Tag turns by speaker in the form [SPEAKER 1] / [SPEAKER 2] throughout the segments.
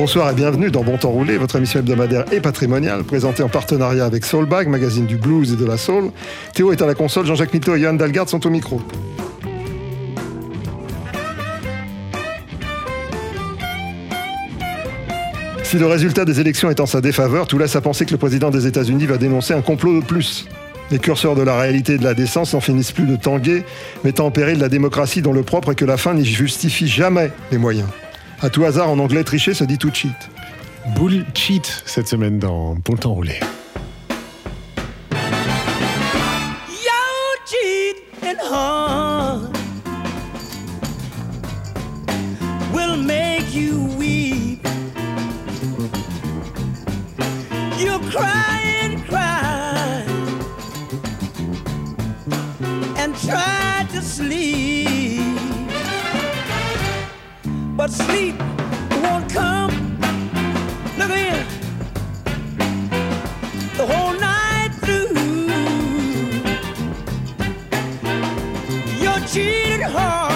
[SPEAKER 1] Bonsoir et bienvenue dans Bon Temps Roulé, votre émission hebdomadaire et patrimoniale, présentée en partenariat avec Soulbag, magazine du blues et de la soul. Théo est à la console, Jean-Jacques Mito et Johan Dalgard sont au micro. Si le résultat des élections est en sa défaveur, tout laisse à penser que le président des États-Unis va dénoncer un complot de plus. Les curseurs de la réalité et de la décence n'en finissent plus de tanguer, mettant en péril la démocratie dont le propre est que la fin n'y justifie jamais les moyens. À tout hasard, en anglais, tricher se dit to cheat.
[SPEAKER 2] Bullshit cette semaine dans Bon Temps Roulé.
[SPEAKER 3] Won't come. Look here, the whole night through. Cheated heart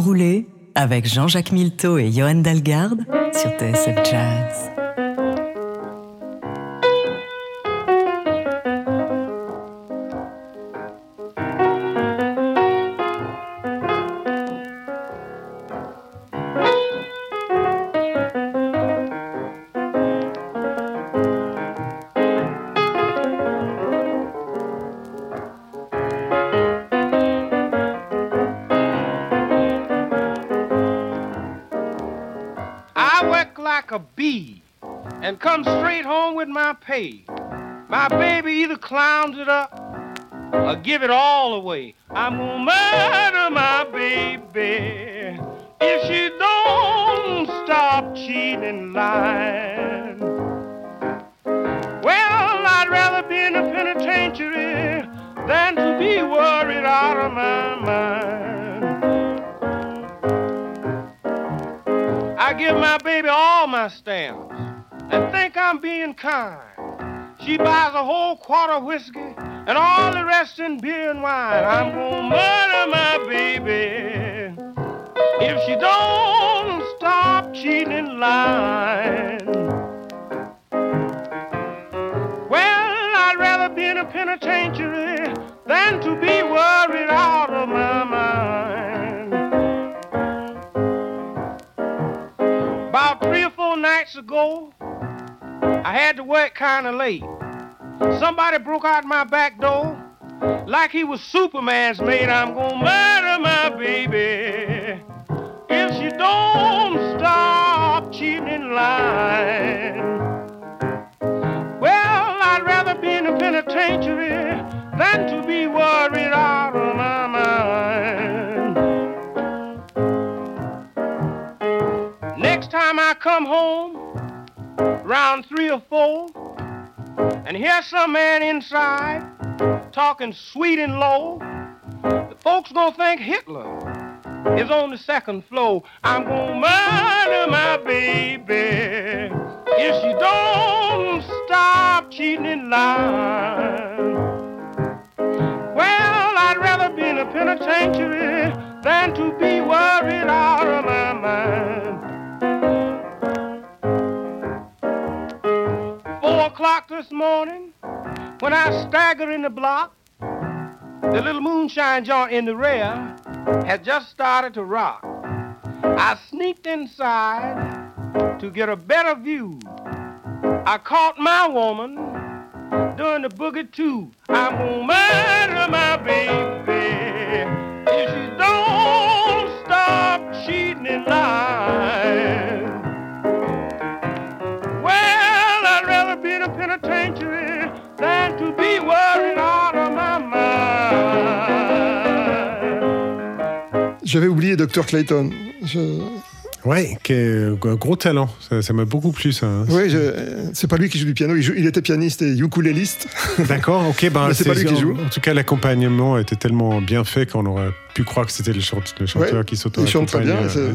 [SPEAKER 4] rouler avec Jean-Jacques Milteau et Johan Dalgarde sur TSF Jazz.
[SPEAKER 5] With my baby either clowns it up or give it all away. I'm gonna murder my baby if she don't stop cheating lying. Well, I'd rather be in a penitentiary than to be worried out of my mind. I give my baby all my stamps and think I'm being kind. She buys a whole quart of whiskey and all the rest in beer and wine. I'm gonna murder my baby if she don't stop cheating in line. Well, I'd rather be in a penitentiary than to be worried out of my mind. About three or four nights ago, I had to work kind of late. Somebody broke out my back door like he was Superman's mate. I'm gonna murder my baby if she don't stop cheating in line. Well, I'd rather be in a penitentiary than to be worried out of my mind. Next time I come home, round three or four, and hear some man inside talking sweet and low, the folks gonna think Hitler is on the second floor. I'm gonna murder my baby if she don't stop cheating in line. Well, I'd rather be in a penitentiary than to be worried out of my mind. O'clock this morning, when I staggered in the block, the little moonshine joint in the rear had just started to rock. I sneaked inside to get a better view. I caught my woman doing the boogie too. I'm gonna murder my baby if she don't stop cheating in.
[SPEAKER 1] J'avais oublié Dr. Clayton. Je...
[SPEAKER 2] Ouais, qui est un gros talent. Ça m'a beaucoup plu, ça. hein.
[SPEAKER 1] Oui, c'est pas lui qui joue du piano. Il, joue- il était pianiste et ukuléliste.
[SPEAKER 2] D'accord, ok. Ben,
[SPEAKER 1] c'est pas lui qui joue.
[SPEAKER 2] En tout cas, l'accompagnement était tellement bien fait qu'on aurait pu croire que c'était le, chante- le chanteur
[SPEAKER 1] Ouais,
[SPEAKER 2] qui s'auto
[SPEAKER 1] il chante très bien.
[SPEAKER 2] euh,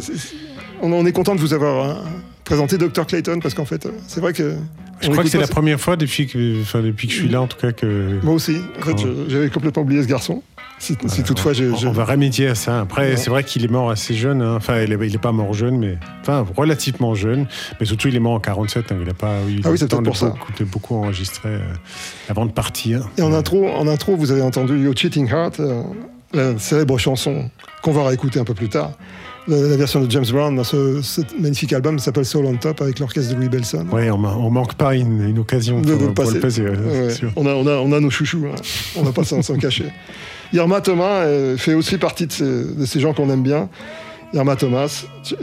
[SPEAKER 1] on, on est content de vous avoir hein, présenté Dr. Clayton parce qu'en fait, c'est vrai que.
[SPEAKER 2] Je crois que c'est la première fois depuis que, enfin, depuis que je suis là, en tout cas, que.
[SPEAKER 1] Moi aussi. En fait, j'avais complètement oublié ce garçon. Si, si toutefois.
[SPEAKER 2] On, va remédier à ça. Après,
[SPEAKER 1] Ouais.
[SPEAKER 2] c'est vrai qu'il est mort assez jeune. hein. Enfin, il est, il est pas mort jeune, mais enfin relativement jeune. Mais surtout, il est mort en 47. hein. Il n'a pas eu
[SPEAKER 1] Ah oui,
[SPEAKER 2] le temps de
[SPEAKER 1] pour ça.
[SPEAKER 2] beaucoup, de beaucoup enregistrer euh, avant de partir.
[SPEAKER 1] Et en intro, en intro, vous avez entendu Your Cheating Heart, euh, la célèbre chanson qu'on va réécouter un peu plus tard. La, la version de James Brown dans ce, ce magnifique album qui s'appelle Soul on Top avec l'orchestre de Louis Belson.
[SPEAKER 2] Ouais, on, on manque pas une, une occasion
[SPEAKER 1] De-
[SPEAKER 2] pour,
[SPEAKER 1] de le
[SPEAKER 2] pour
[SPEAKER 1] passer.
[SPEAKER 2] le passer. ouais,
[SPEAKER 1] Ouais,
[SPEAKER 2] c'est sûr.
[SPEAKER 1] on, a, on, a, on a nos chouchous, hein. on va pas s'en s'en cacher. Irma Thomas euh, fait aussi partie de ces, de ces gens qu'on aime bien. Irma Thomas, Ch-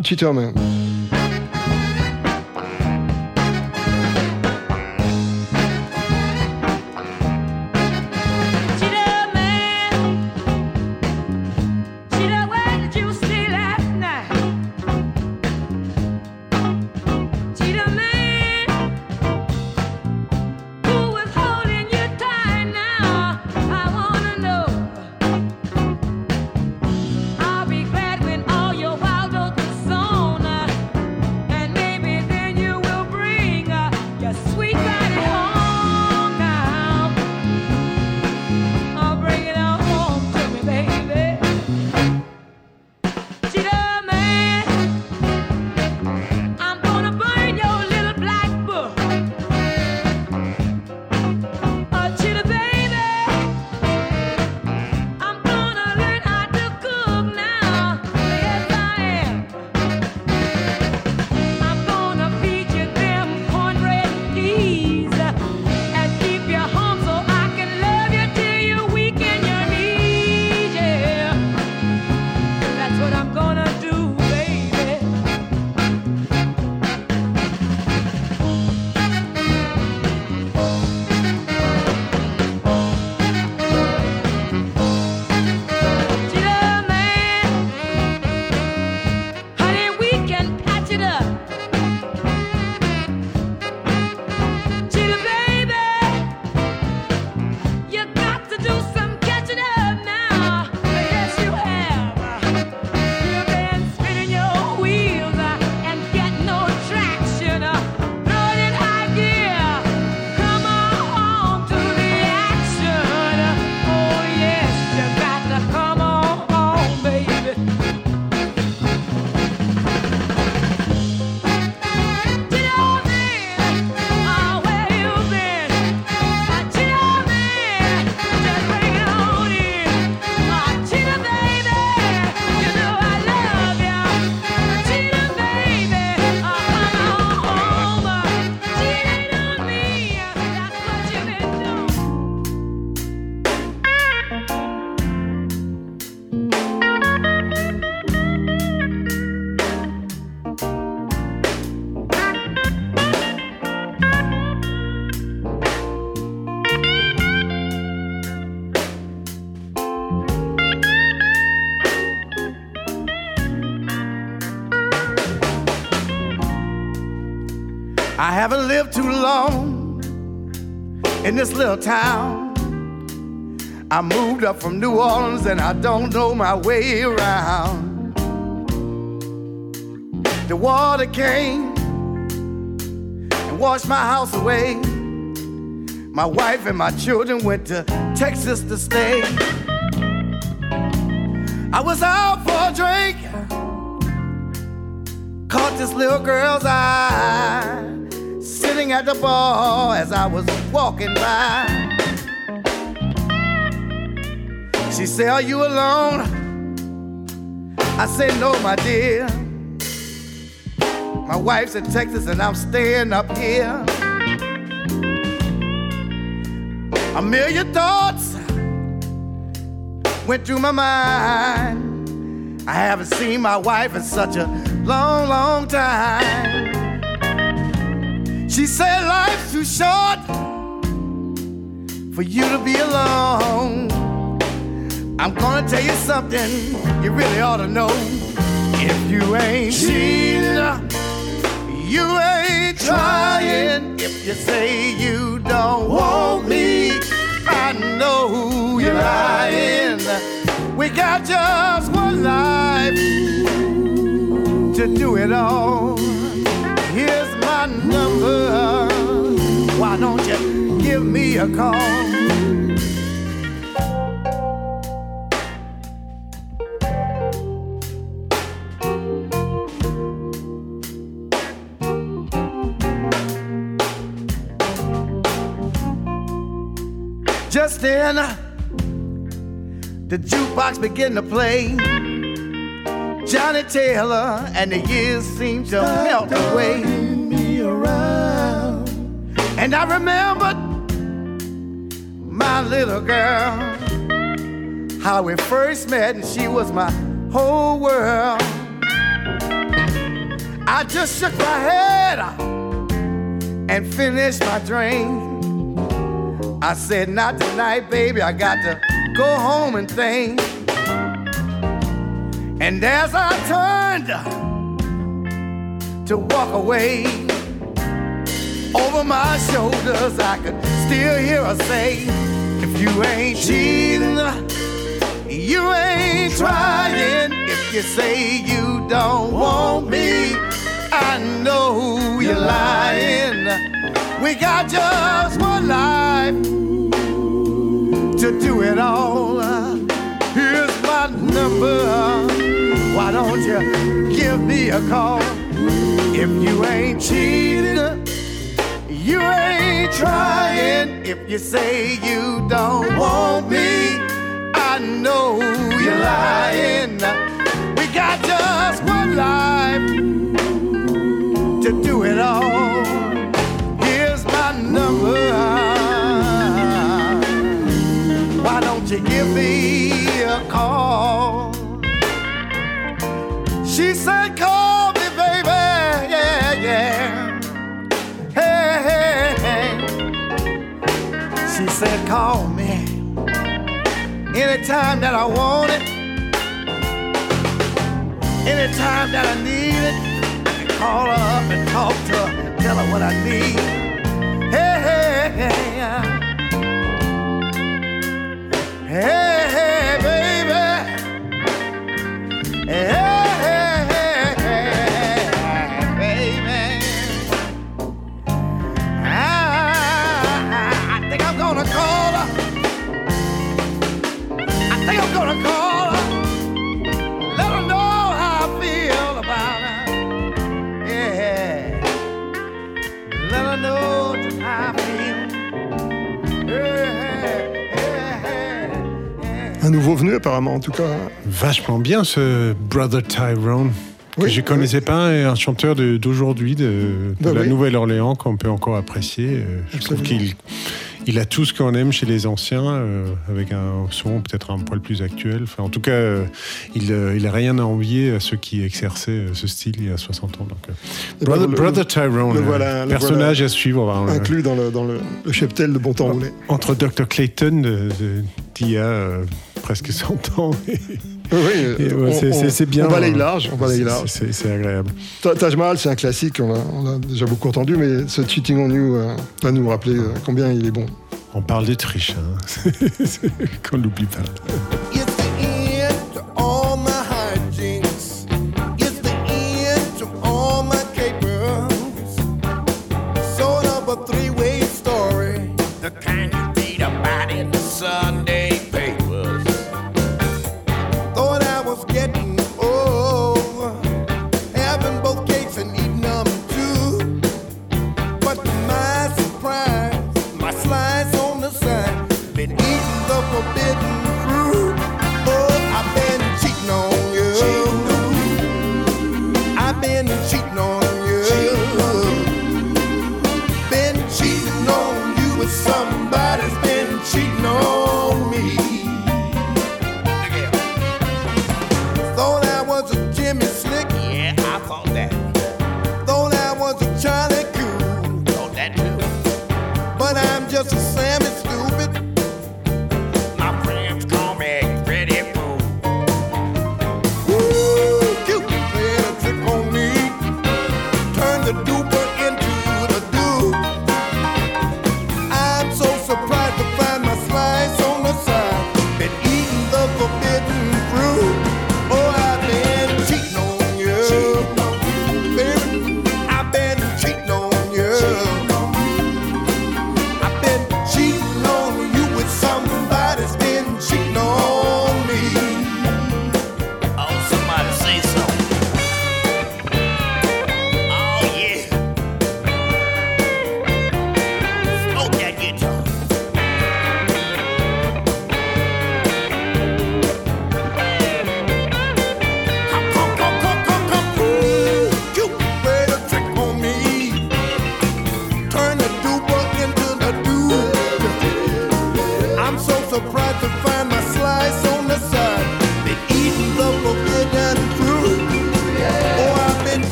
[SPEAKER 6] I
[SPEAKER 7] haven't lived too long in this little town. I moved up from New Orleans and I don't know my way around. The water came and washed my house away. My wife and my children went to Texas to stay. I was out for a drink, caught this little girl's eye, sitting at the bar as I was walking by. She said, Are you alone? I said, No, my dear. My wife's in Texas and I'm staying up here. A million thoughts went through my mind. I haven't seen my wife in such a long, long time. She said, Life's too short for you to be alone. I'm gonna tell you something you really ought to know. If you ain't cheating, you ain't trying. If you say you don't want me, I know you're lying. We got just one life to do it all. Why don't you give me a call? Just then, the jukebox began to play. Johnny Taylor, and the years seemed to melt away. And I remembered my little girl, how we first met, and she was my whole world. I just shook my head uh, and finished my drink. I said, Not tonight, baby. I got to go home and think. And as I turned uh, to walk away, over my shoulders, I could still hear her say, If you ain't cheating, you ain't trying. If you say you don't want me, I know you're lying. We got just one life to do it all. Here's my number. Why don't you give me a call? If you ain't cheating, you ain't trying. If you say you don't want me, I know you're lying. We got just one life to do it all. Here's my number. Why don't you give me said, Call me anytime that I want it. Anytime that I need it, I can call her up and talk to her, tell her what I need. Hey, hey, hey. Hey, hey, baby. Hey,
[SPEAKER 1] Un nouveau venu apparemment en tout cas.
[SPEAKER 2] Vachement bien ce Brother Tyrone. Que
[SPEAKER 1] Oui,
[SPEAKER 2] je connaissais pas, et un chanteur d'aujourd'hui, de, de
[SPEAKER 1] Bah
[SPEAKER 2] la
[SPEAKER 1] oui.
[SPEAKER 2] Nouvelle-Orléans, qu'on peut encore apprécier. Euh, Je trouve qu'il il a tout ce qu'on aime chez les anciens, euh, avec un son peut-être un poil plus actuel. Enfin, en tout cas, euh, il euh, il a rien à envier à ceux qui exerçaient euh, ce style il y a 60 ans. Donc, euh,
[SPEAKER 1] ben,
[SPEAKER 2] Brother,
[SPEAKER 1] le-
[SPEAKER 2] Brother Tyrone,
[SPEAKER 1] le
[SPEAKER 2] euh, personnage
[SPEAKER 1] voilà
[SPEAKER 2] à suivre.
[SPEAKER 1] Inclus dans le, dans le, cheptel de Bon Temps Roulé.
[SPEAKER 2] entre Dr. Clayton d'il y a
[SPEAKER 8] presque 100 ans.
[SPEAKER 1] Oui,
[SPEAKER 8] c'est bien.
[SPEAKER 1] On balaye large, on balaye large.
[SPEAKER 8] C'est agréable.
[SPEAKER 1] Taj Mahal, c'est un classique, on l'a déjà beaucoup entendu, mais ce Cheating on You euh, va nous rappeler euh, combien il est bon.
[SPEAKER 8] On parle d'Autriche, hein. qu'on l'oublie pas.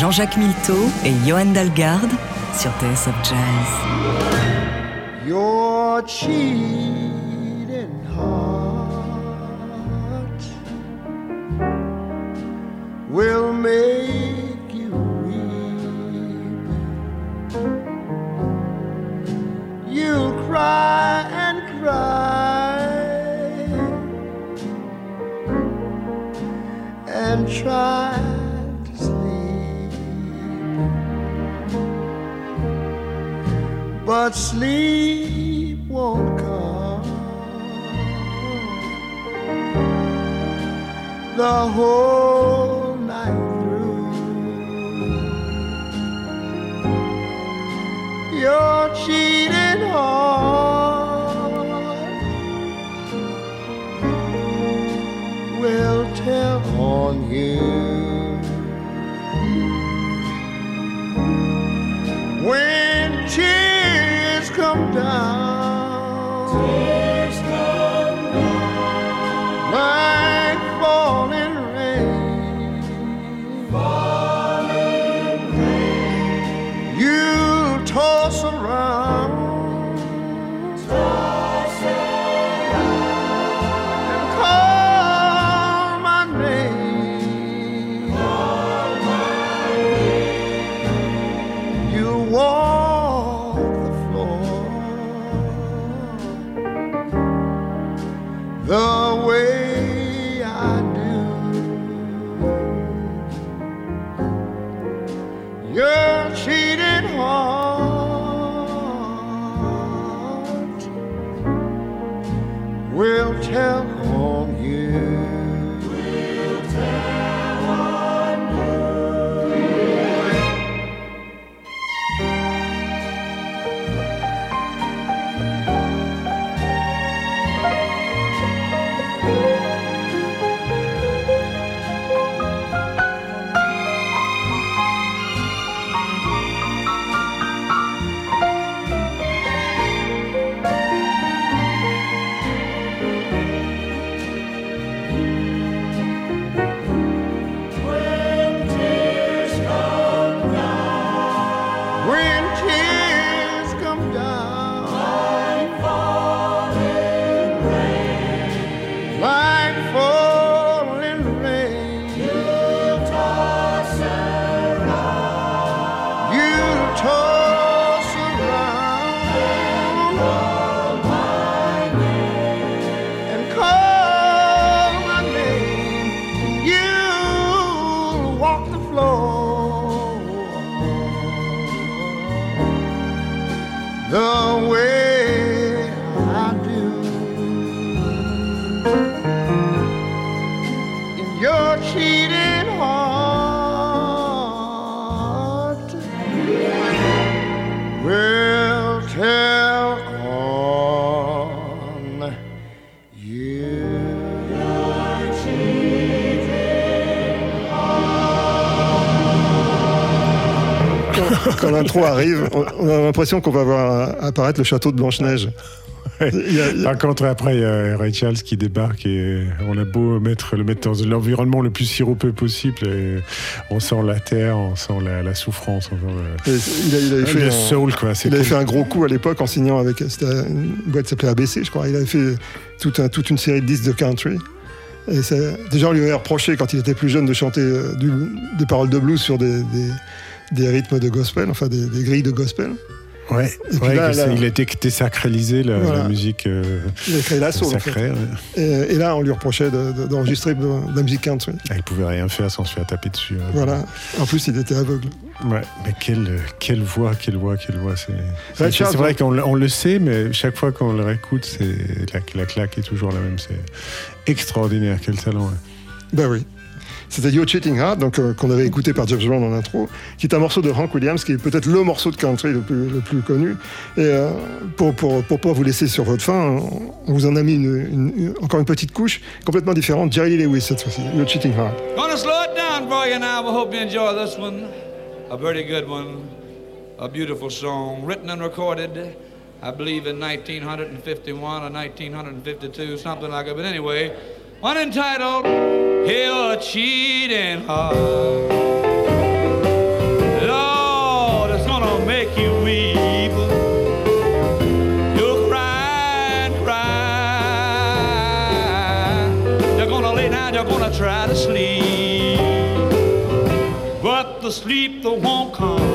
[SPEAKER 4] Jean-Jacques Milteau et Johan Dalgarde sur TSF Jazz.
[SPEAKER 9] but sleep won't come. The whole
[SPEAKER 1] arrive, on a l'impression qu'on va voir euh, apparaître le château de Blanche-Neige. Ouais.
[SPEAKER 2] Par contre, après, il y a Ray Charles qui débarque et euh, on a beau mettre, le mettre dans l'environnement le plus sirupeux possible, euh, on sent la terre, on sent la, souffrance.
[SPEAKER 1] Il, a, avait fait, un, gros coup à l'époque en signant avec une boîte qui s'appelait ABC, je crois. Il avait fait toute, toute une série de disques de country. Et ça, déjà, on lui avait reproché quand il était plus jeune de chanter des paroles de blues sur des des rythmes de gospel, enfin des, des grilles de gospel.
[SPEAKER 2] Ouais, ouais,
[SPEAKER 1] là,
[SPEAKER 2] il a été désacralisé, la,
[SPEAKER 1] Voilà.
[SPEAKER 2] la musique euh,
[SPEAKER 1] Il a créé la soul. en fait.
[SPEAKER 2] sacrée. ouais.
[SPEAKER 1] Et, et là, on lui reprochait de- de- d'enregistrer de, de la musique country.
[SPEAKER 2] Ah, Il pouvait rien faire sans se faire taper dessus. hein.
[SPEAKER 1] Voilà. En plus, il était aveugle.
[SPEAKER 2] Ouais, mais quelle, quelle voix, quelle voix, quelle voix. C'est vrai qu'on le- sait, mais chaque fois qu'on le réécoute, la, la claque est toujours la même. C'est extraordinaire, quel talent. hein.
[SPEAKER 1] Ben oui. C'était Yo Cheating Heart, donc euh, qu'on avait écouté par Jeff Brown en intro, qui est un morceau de Hank Williams, qui est peut-être le morceau de country le plus, le plus connu. Et euh, pour pour pour pas vous laisser sur votre faim, on vous en a mis une, une- une- encore une petite couche complètement différente. Jerry Lewis cette fois-ci. Yo Cheating Heart.
[SPEAKER 10] Gonna slow it down for you now. I hope you enjoy this one. A very good one. A beautiful song, written and recorded, I believe, in 1951 or 1952, something like it. But anyway, one entitled You're Cheating Heart. Lord, it's gonna make you weep. You'll cry and cry. You're gonna lay down, you're gonna try to sleep. But the sleep that won't come.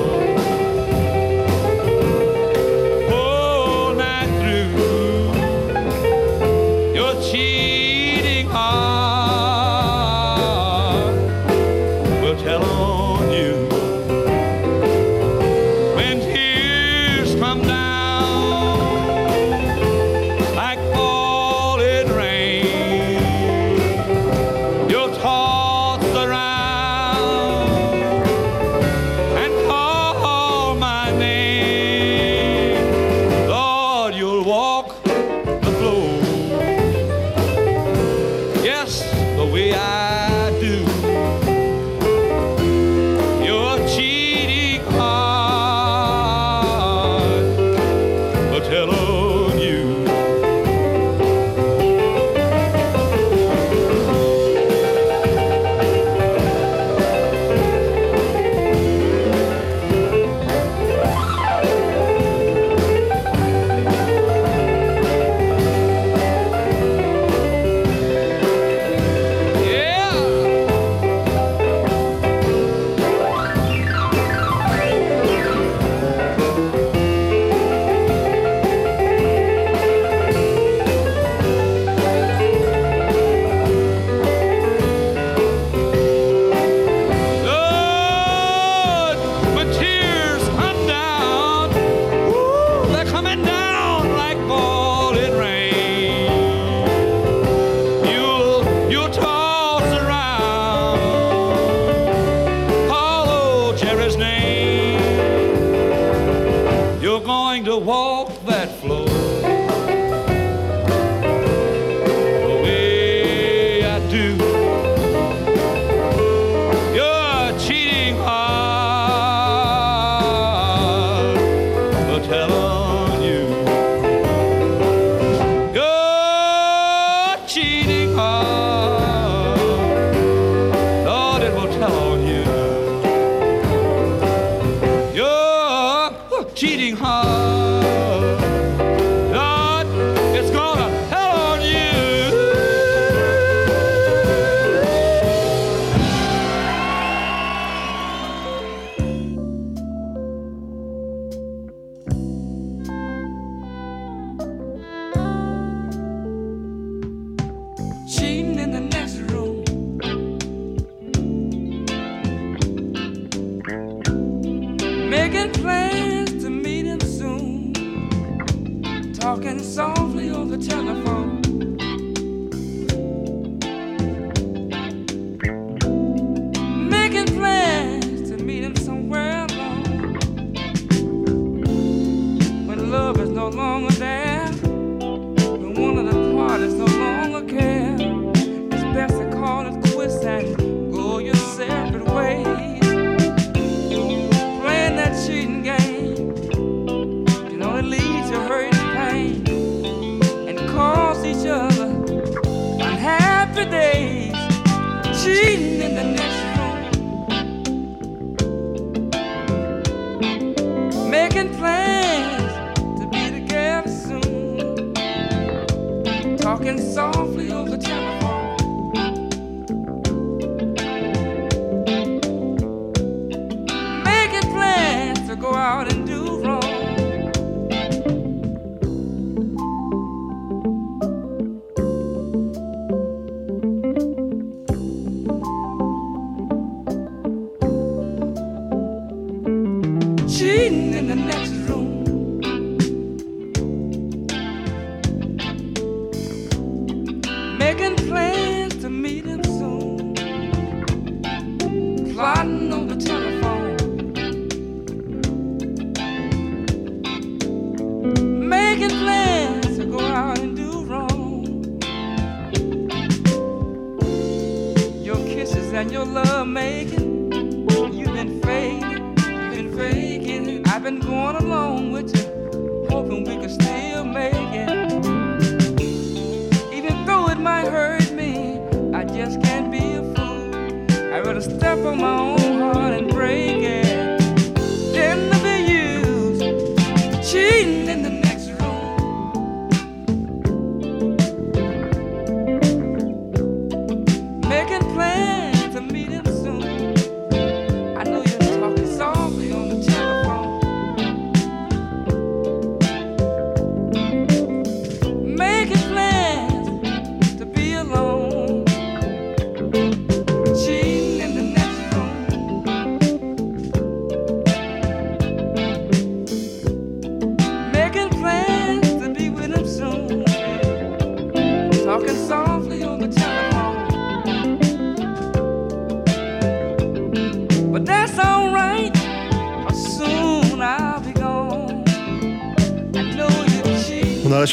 [SPEAKER 6] Cheating heart,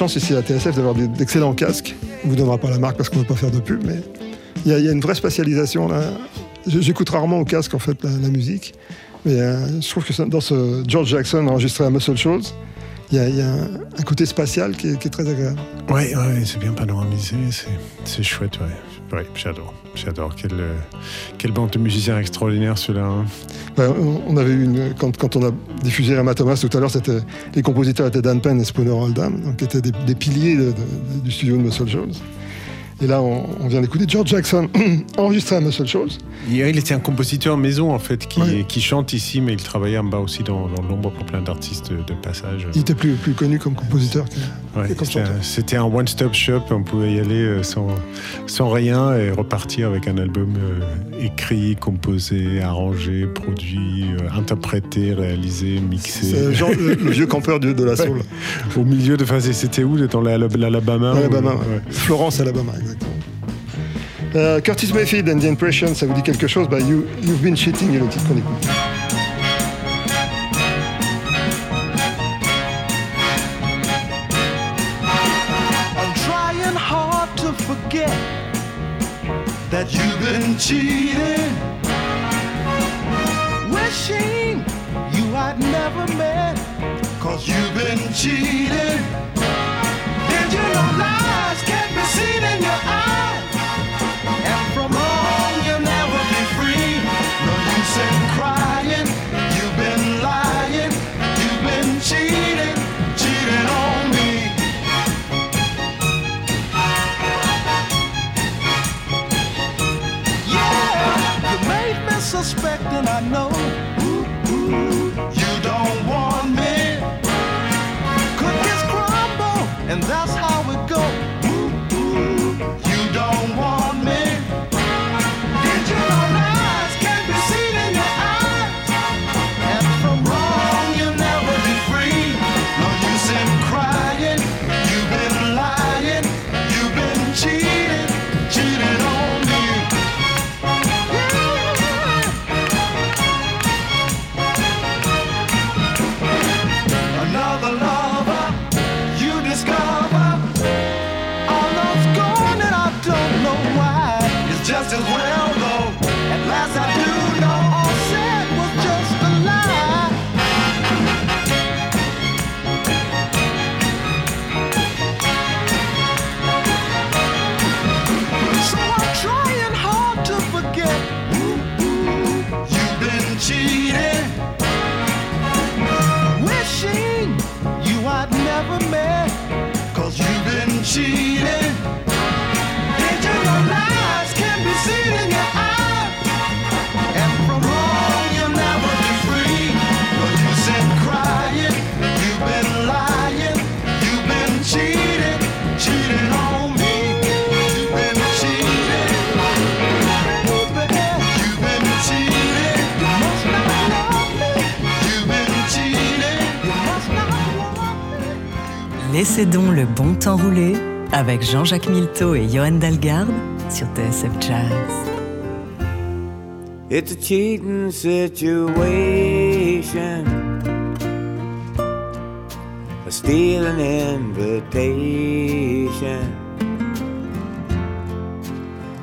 [SPEAKER 1] ici à TSF d'avoir d'excellents casques. On vous donnera pas la marque parce qu'on ne veut pas faire de pub, mais il y, a- une vraie spécialisation là. J'écoute rarement au casque en fait la, musique, mais euh, je trouve que dans ce George Jackson enregistré à Muscle Shoals, il y a, un, côté spatial qui est, très agréable.
[SPEAKER 2] Ouais, ouais, c'est bien panoramisé, c'est, c'est chouette. Ouais, j'adore, j'adore. Quelle, euh, bande de musiciens extraordinaires ceux-là. hein.
[SPEAKER 1] Ben, on- avait une, quand, quand on a diffusé Emma Thomas tout à l'heure, c'était les compositeurs étaient Dan Penn et Spooner Oldham, qui étaient des, des piliers du studio de Muscle Shoals. Et là, on, on vient d'écouter George Jackson enregistré à Muscle Shoals.
[SPEAKER 2] Il, il était un compositeur maison en fait, qui,
[SPEAKER 1] Ouais.
[SPEAKER 2] qui chante ici, mais il travaillait en bas aussi dans, dans l'ombre pour plein d'artistes de, passage.
[SPEAKER 1] Il était plus, plus connu comme compositeur que,
[SPEAKER 2] Ouais,
[SPEAKER 1] que comme
[SPEAKER 2] c'était,
[SPEAKER 1] chanteur.
[SPEAKER 2] un, c'était un one-stop shop, on pouvait y aller euh, sans, sans rien et repartir avec un album euh, écrit, composé, arrangé, produit, euh, interprété, réalisé, mixé.
[SPEAKER 1] Genre le, le vieux campeur de, de la soul.
[SPEAKER 2] Au milieu de. Enfin, c'était où Dans l'Ala- l'Alabama
[SPEAKER 1] Alabama,
[SPEAKER 2] ou-
[SPEAKER 1] ouais.
[SPEAKER 2] ouais.
[SPEAKER 1] Florence, Alabama, exactement. Euh, Curtis Mayfield and the Impression, ça vous dit quelque chose bah, you, You've been cheating le titre qu'on écoute.
[SPEAKER 7] I'm trying hard to forget that you've been cheating. Wishing you I'd never met, cause you've been cheating. Did you know lies can't be seen made me suspect, and I know
[SPEAKER 9] Laissez donc le bon temps rouler avec Jean-Jacques Milteau et Johan Dalgarde sur TSF Jazz.
[SPEAKER 11] It's a cheating situation. A stealing invitation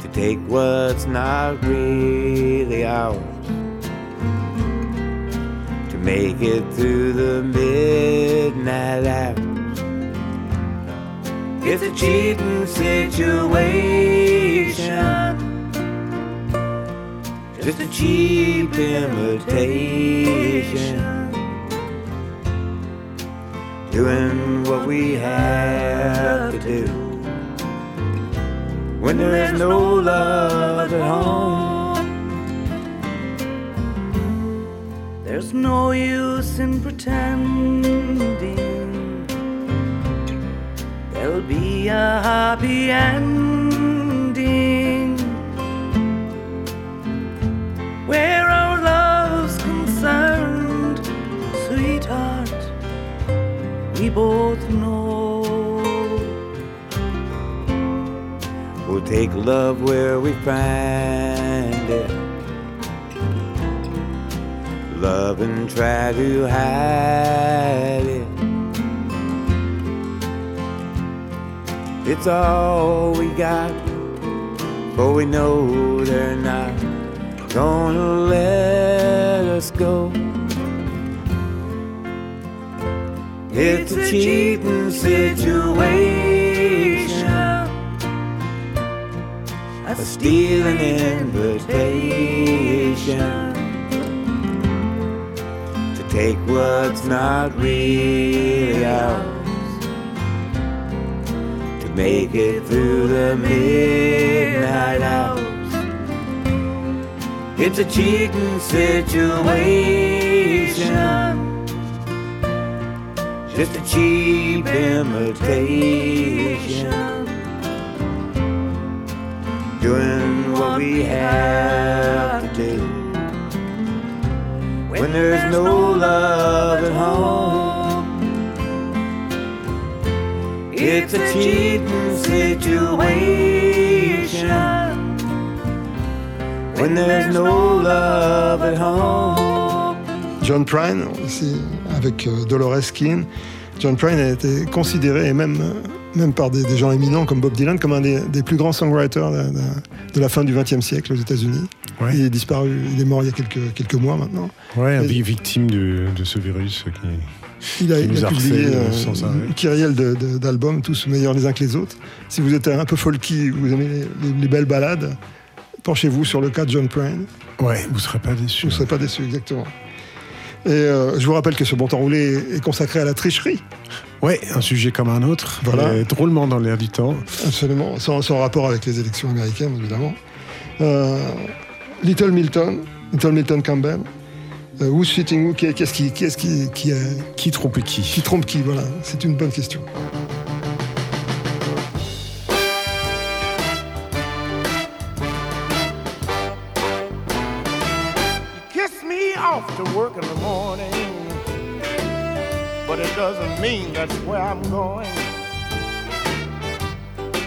[SPEAKER 11] to take what's not really ours. To make it through the midnight hours. It's a cheating situation. Just a cheap imitation. Doing what we have to do. When there is no love at home.
[SPEAKER 3] There's no use in pretending a happy ending where our love's concerned, sweetheart. We both know
[SPEAKER 11] We'll take love where we find it. Love and try to hide it. It's all we got, but we know they're not gonna let us go. It's a cheating situation a stealing invitation to take what's not really ours, to make it through the midnight hours. It's a cheating situation, just a cheap imitation. Doing what we have situation. When there's no love at home.
[SPEAKER 1] John Prine, aussi, avec euh, Dolores Keane. John Prine a été considéré, et même, même par des, des gens éminents comme Bob Dylan, comme un des, des plus grands songwriters de, de- de la fin du XXe siècle aux États-Unis.
[SPEAKER 2] Ouais.
[SPEAKER 1] Il est disparu, il est mort il y a quelques, quelques mois maintenant.
[SPEAKER 2] Ouais, vi- victime de, de ce virus qui.
[SPEAKER 1] Il a,
[SPEAKER 2] qui nous
[SPEAKER 1] a publié
[SPEAKER 2] harcèle
[SPEAKER 1] euh,
[SPEAKER 2] sans arrêt.
[SPEAKER 1] d'albums, tous meilleurs les uns que les autres. Si vous êtes un peu folky, vous aimez les, les- les belles balades, penchez-vous sur le cas de John Prine.
[SPEAKER 2] Ouais, vous serez pas déçus.
[SPEAKER 1] Vous ne serez pas déçus, exactement. Et euh, je vous rappelle que ce bon temps roulé est consacré à la tricherie.
[SPEAKER 2] Ouais, un sujet comme un autre.
[SPEAKER 1] Voilà.
[SPEAKER 2] euh, drôlement dans l'air du temps.
[SPEAKER 1] Absolument, sans, sans rapport avec les élections américaines, évidemment. Euh, Little Milton, Little Milton Campbell, euh, Who's Fitting Who Qu'est-ce qui, qui, est-ce qui, qui, euh,
[SPEAKER 2] Qui trompe qui
[SPEAKER 1] qui trompe qui Voilà, c'est une bonne question.
[SPEAKER 7] Kiss me off to work in the morning, but it doesn't mean that's where I'm going.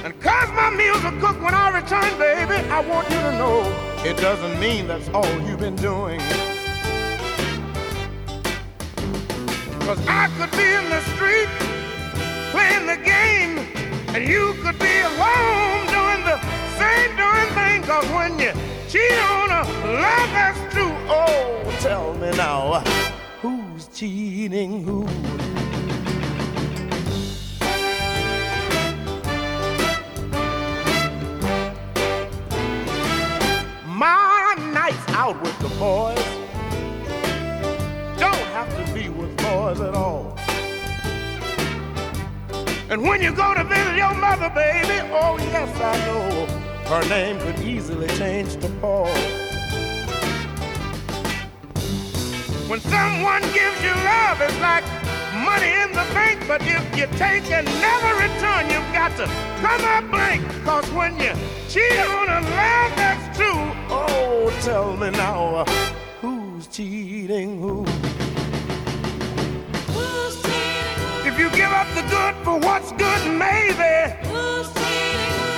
[SPEAKER 7] And cause my meals are cooked when I return, baby, I want you to know it doesn't mean that's all you've been doing. Cause I could be in the street playing the game, and you could be at home doing the same doing thing. Cause when you cheat on a love that's true, oh, tell me now, who's cheating who? My nights out with the boys at all.
[SPEAKER 8] And when you go to visit your mother, baby, oh yes, I know her name could easily change to Paul. When someone gives you love, it's like money in the bank, but if you take and never return, you've got to come up blank. Cause when you cheat on a love that's true, oh, tell me now, who's cheating who? If you give up the good for what's good, maybe.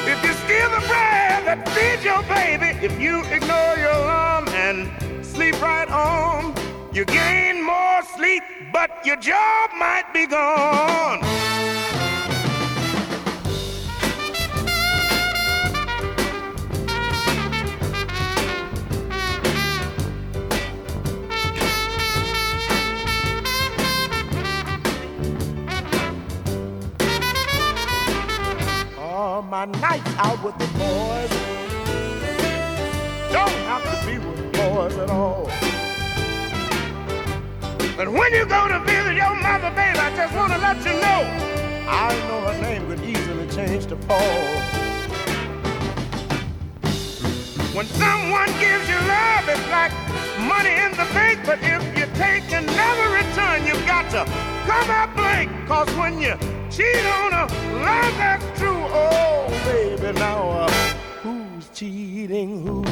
[SPEAKER 8] If you steal the bread that feeds your baby, if you ignore your alarm and sleep right on, you gain more sleep, but your job might be gone. My nights out with the boys don't have to be with boys at all. But when you go to visit your mother, baby, I just want to let you know I know her name could easily change to Paul. When someone gives you love, it's like money in the bank, but if you take and never return, you've got to come up blank. Cause when you cheat on a love that's true, oh, now uh, who's cheating who?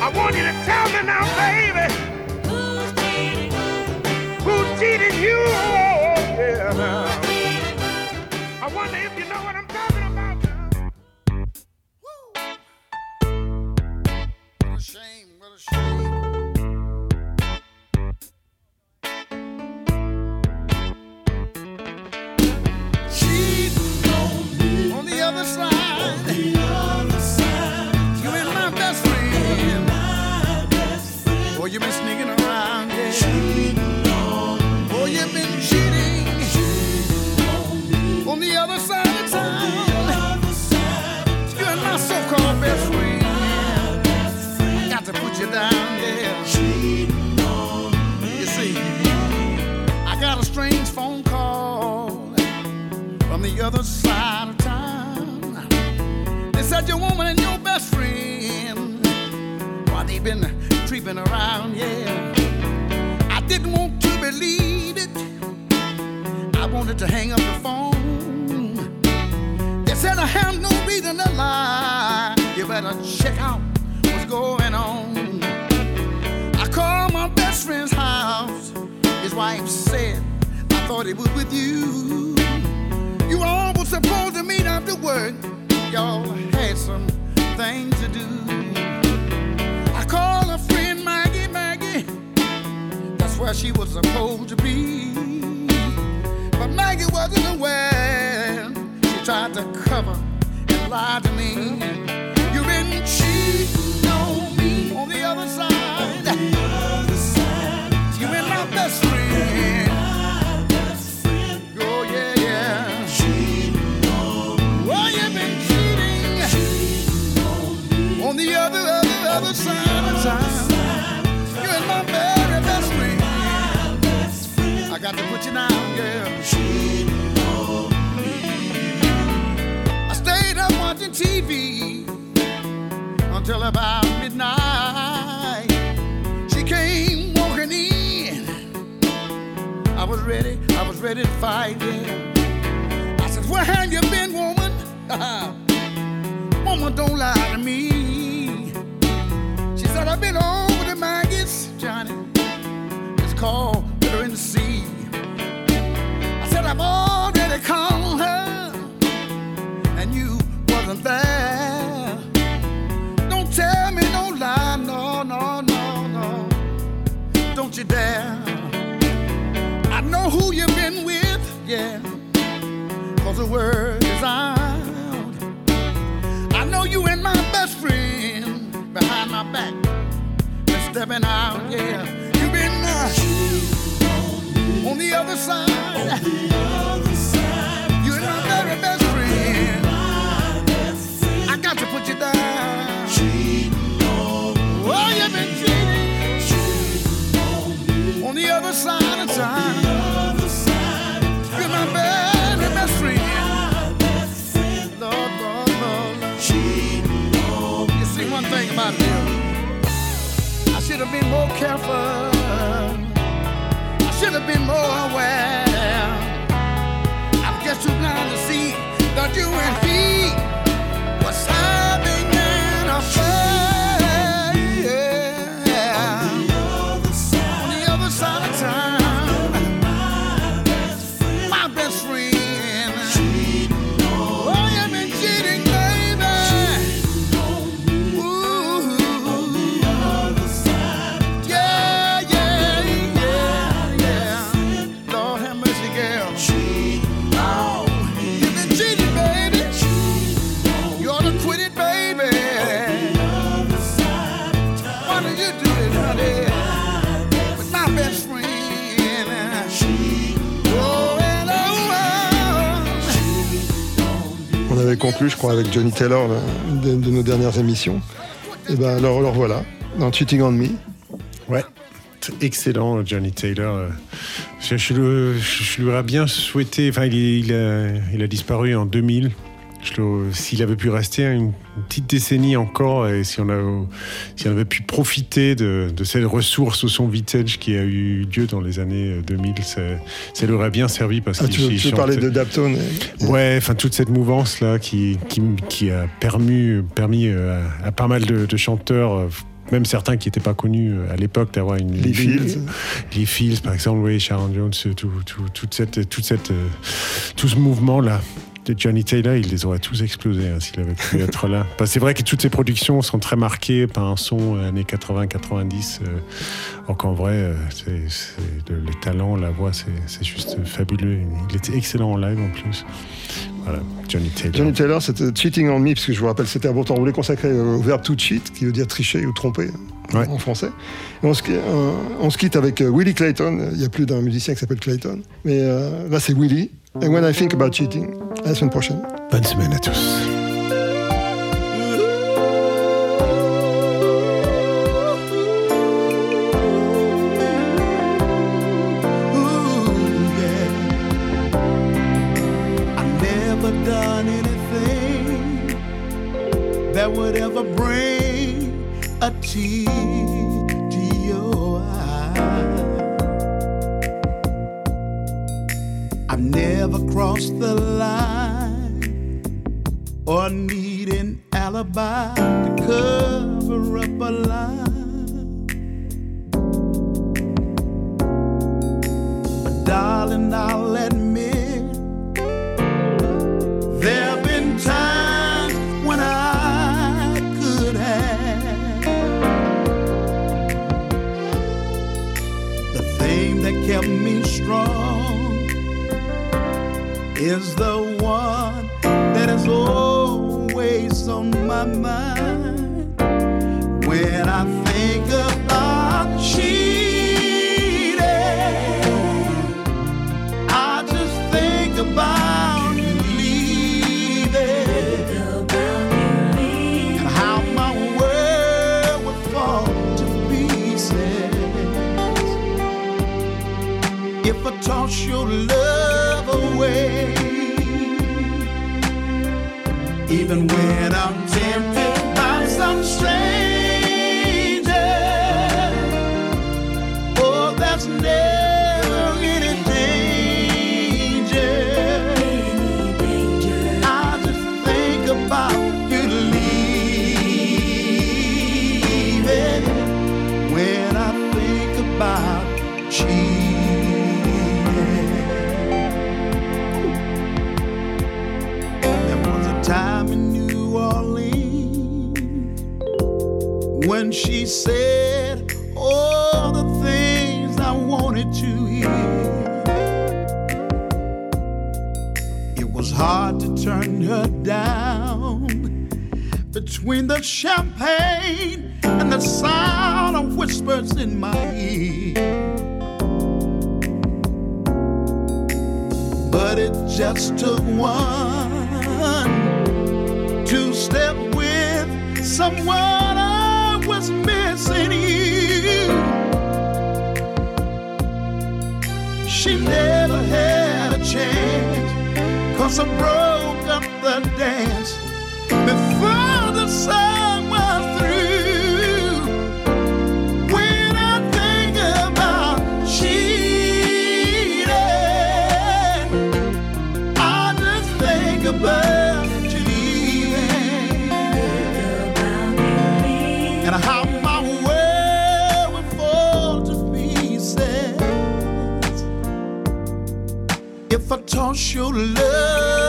[SPEAKER 8] I want you to tell me now,
[SPEAKER 7] the other side of town. They said your woman and your best friend, why they been creeping around, yeah. I didn't want to believe it. I wanted to hang up the phone. They said I have no reason to lie. You better check out what's going on. I called my best friend's house. His wife said, I thought it was with you. You all were supposed to meet after work. Y'all had some things to do. I called a friend Maggie, Maggie. That's where she was supposed to be. But Maggie wasn't aware. She tried to cover and lie to me. Other, side. You my very best friend. I got to put you down, girl. I stayed up watching TV until about midnight. She came walking in. I was ready, I was ready to fight, yeah. I said, Where have you been,
[SPEAKER 1] Je crois, avec Johnny Taylor, de, nos dernières émissions. Et ben alors, alors voilà, dans Cheating on Me.
[SPEAKER 2] Ouais, excellent, Johnny Taylor. Je, lui aurais bien souhaité. Enfin, il a disparu en 2000. S'il avait pu rester une, petite décennie encore, et si on, a, si on avait pu profiter de, de cette ressource au son vintage qui a eu lieu dans les années 2000, ça, lui aurait bien servi parce
[SPEAKER 1] Ah, tu, tu
[SPEAKER 2] chantait-
[SPEAKER 1] de Daptone
[SPEAKER 2] Ouais, enfin toute cette mouvance là qui, qui, qui a permis, permis euh, à, à pas mal de, de chanteurs, euh, même certains qui n'étaient pas connus euh, à l'époque, d'avoir une.
[SPEAKER 1] Les Fields.
[SPEAKER 2] Les Fields, par exemple, oui, Sharon Jones, tout, tout, toute cette, toute cette, tout ce mouvement là. De Johnny Taylor, il les aurait tous explosés hein, s'il avait pu être là. Parce que c'est vrai que toutes ces productions sont très marquées par un son euh, années 80-90. Euh, alors qu'en vrai, euh, c'est, c'est- le, le talent, la voix, c'est, c'est juste fabuleux. Il était excellent en live en plus. Voilà, Johnny Taylor.
[SPEAKER 1] Johnny Taylor, c'était Cheating on Me, parce que je vous rappelle, c'était un beau temps roulé consacré au verbe to cheat, qui veut dire tricher ou tromper en français. Et on, se, euh, on se quitte avec euh, Willie Clayton. Il n'y a plus d'un musicien qui s'appelle Clayton. Mais euh, là, c'est Willie. And when I think about cheating. À la semaine prochaine.
[SPEAKER 2] Bonne semaine à tous.
[SPEAKER 12] I've never done anything that would ever bring a tear if I toss your love away. Even when I'm tempted when she said all the things I wanted to hear. It was hard to turn her down between the champagne and the sound of whispers in my ear. But it just took one to step with someone She never had a chance, cause I broke up the dance before the sun was through. When I think about cheating, I just think about. Toss you love.